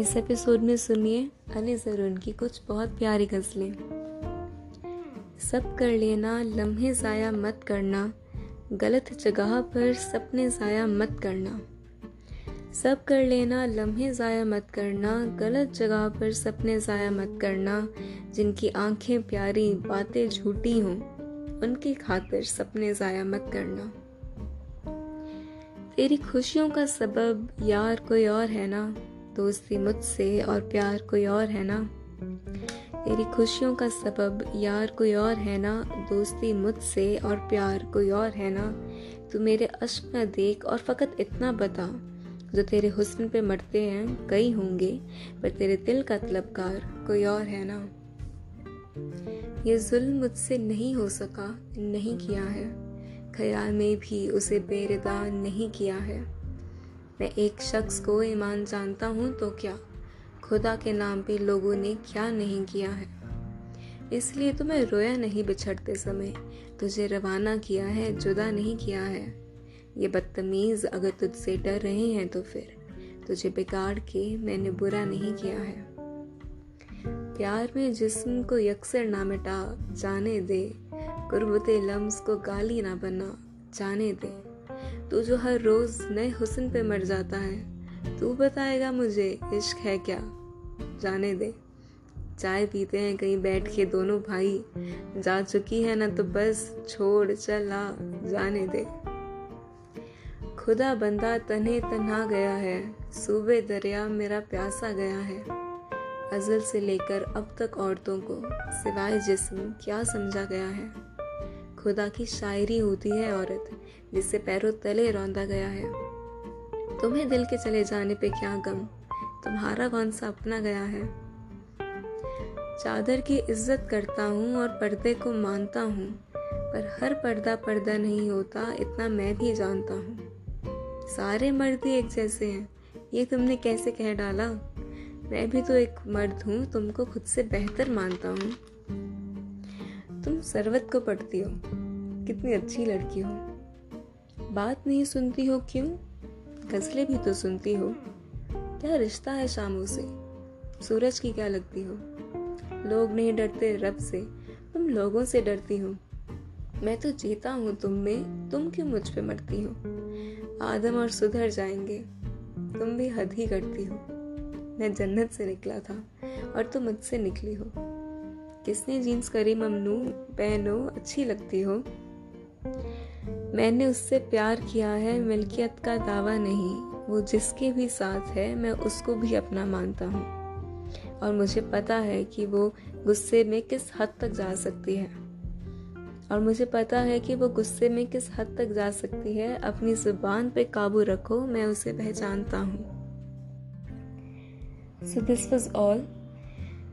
इस एपिसोड में सुनिए अली जरून की कुछ बहुत प्यारी गज़लें। सब कर लेना, लम्हे ज़ाया मत करना, गलत जगह पर सपने ज़ाया मत करना। सब कर लेना, लम्हे ज़ाया मत करना, गलत जगह पर सपने ज़ाया मत करना, जिनकी आँखें प्यारी, बातें झूठी हों, उनकी खातिर सपने ज़ाया मत करना। तेरी खुशियों का सबब यार कोई और है ना? दोस्ती मुझसे और प्यार कोई और है ना? तेरी खुशियों का सबब यार कोई और है ना? दोस्ती मुझसे और प्यार कोई और है ना? तू मेरे अश्क न देख और फकत इतना बता। जो तेरे हुस्न पे मरते हैं, कई होंगे, पर तेरे दिल का तलबकार कोई और है ना? ये जुल्म मुझसे नहीं हो सका, नहीं किया है। ख्याल में भी उसे बेरदा नहीं किया है। मैं एक शख्स को ईमान जानता हूँ तो क्या खुदा के नाम पे लोगों ने क्या नहीं किया है? इसलिए तो मैं रोया नहीं बिछड़ते समय। तुझे रवाना किया है, जुदा नहीं किया है। ये बदतमीज अगर तुझसे डर रहे हैं तो फिर तुझे बिगाड़ के मैंने बुरा नहीं किया है। प्यार में जिस्म को यकसर ना मिटा, जाने दे। गुरबते लम्स को गाली ना बना, जाने दे। तू जो हर रोज नए हुसन पे मर जाता है, तू बताएगा मुझे इश्क है क्या? जाने दे। चाय पीते हैं कहीं बैठ के दोनों भाई। जा चुकी है ना तो बस छोड़ चला, जाने दे। खुदा बंदा तने तना गया है, सूबे दरिया मेरा प्यासा गया है। अजल से लेकर अब तक औरतों को सिवाय जिस्म क्या समझा गया है? खुदा की शायरी होती है औरत, जिससे पैरों तले रौंदा गया है। तुम्हें दिल के चले जाने पे क्या गम? तुम्हारा कौन सा अपना गया है? चादर की इज़्ज़त करता हूँ और पर्दे को मानता हूँ, पर हर पर्दा पर्दा नहीं होता, इतना मैं भी जानता हूँ। सारे मर्द ही एक जैसे हैं, ये तुमने कैसे कह डाला? मैं भी तो एक मर्द हूँ, तुमको खुद से बेहतर मानता हूँ। तुम सरवत को पढ़ती हो। कितनी अच्छी लड़की हो। बात नहीं सुनती हो क्यों? गजलें भी तो सुनती हो। क्या रिश्ता है शामों से? सूरज की क्या लगती हो? लोग नहीं डरते रब से। तुम लोगों से डरती हो। मैं तो जीता हूँ तुम में। तुम क्यों मुझ पे मरती हो? आदम और सुधर जाएँगे। तुम भी हद ही करती हो। मैं जन्नत से निकला था और तुम मुझसे निकली हो। किसने जीन्स करी ममनू? पहनो अच्छी लगती हो। मैंने उससे प्यार किया है, मिल्कियत का दावा नहीं। वो जिसके भी साथ है, मैं उसको भी अपना मानता हूँ। और मुझे पता है कि वो गुस्से में किस हद तक जा सकती है। और मुझे पता है कि वो गुस्से में किस हद तक जा सकती है। अपनी ज़ुबान पे काबू रखो, मैं उसे पहचानता हूँ। So this was all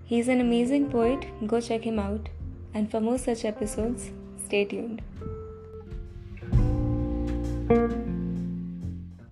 He's an amazing poet. Go check him out. And for more such episodes, stay tuned.